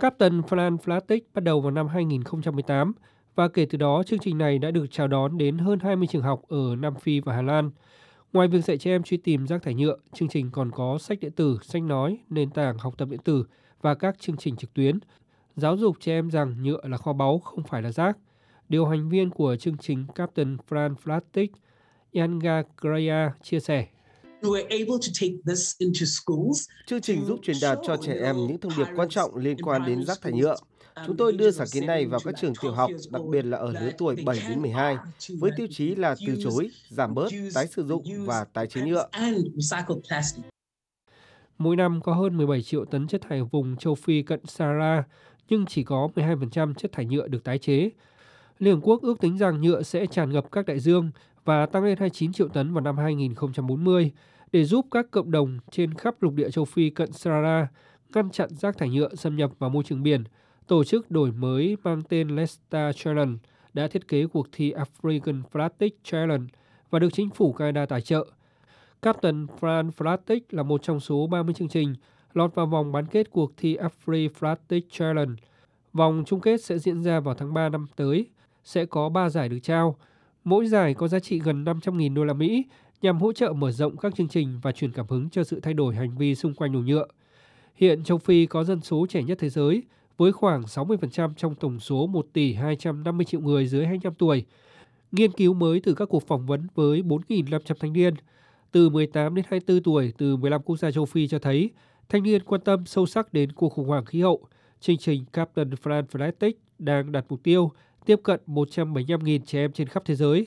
Captain Flan Flatic bắt đầu vào năm 2018 và kể từ đó chương trình này đã được chào đón đến hơn 20 trường học ở Nam Phi và Hà Lan. Ngoài việc dạy trẻ em truy tìm rác thải nhựa, chương trình còn có sách điện tử, sách nói, nền tảng học tập điện tử và các chương trình trực tuyến. Giáo dục trẻ em rằng nhựa là kho báu, không phải là rác. Điều hành viên của chương trình Captain Fran Flatic, Yanga Graya chia sẻ. Chương trình giúp truyền đạt cho trẻ em những thông điệp quan trọng liên quan đến rác thải nhựa. Chúng tôi đưa sáng kiến này vào các trường tiểu học, đặc biệt là ở lứa tuổi 7 đến 12, với tiêu chí là từ chối, giảm bớt, tái sử dụng và tái chế nhựa. Mỗi năm có hơn 17 triệu tấn chất thải vùng châu Phi cận Sahara, nhưng chỉ có 12% chất thải nhựa được tái chế. Liên Hợp Quốc ước tính rằng nhựa sẽ tràn ngập các đại dương và tăng lên 29 triệu tấn vào năm 2040 để giúp các cộng đồng trên khắp lục địa châu Phi cận Sahara ngăn chặn rác thải nhựa xâm nhập vào môi trường biển. Tổ chức đổi mới mang tên Lesta Challenge đã thiết kế cuộc thi African Plastic Challenge và được chính phủ Canada tài trợ. Captain Fran Plastic là một trong số 30 chương trình lọt vào vòng bán kết cuộc thi Afri Plastic Challenge. Vòng chung kết sẽ diễn ra vào tháng 3 năm tới, sẽ có 3 giải được trao, Mỗi giải có giá trị gần 500.000 đô la Mỹ nhằm hỗ trợ mở rộng các chương trình và truyền cảm hứng cho sự thay đổi hành vi xung quanh đồ nhựa. Hiện châu Phi có dân số trẻ nhất thế giới với khoảng 60% trong tổng số 1 tỷ 250 triệu người dưới 25 tuổi. Nghiên cứu mới từ các cuộc phỏng vấn với 4.500 thanh niên từ 18 đến 24 tuổi, từ 15 quốc gia châu Phi cho thấy thanh niên quan tâm sâu sắc đến cuộc khủng hoảng khí hậu. Chương trình Captain Fran Fanatic đang đặt mục tiêu tiếp cận 175.000 trẻ em trên khắp thế giới.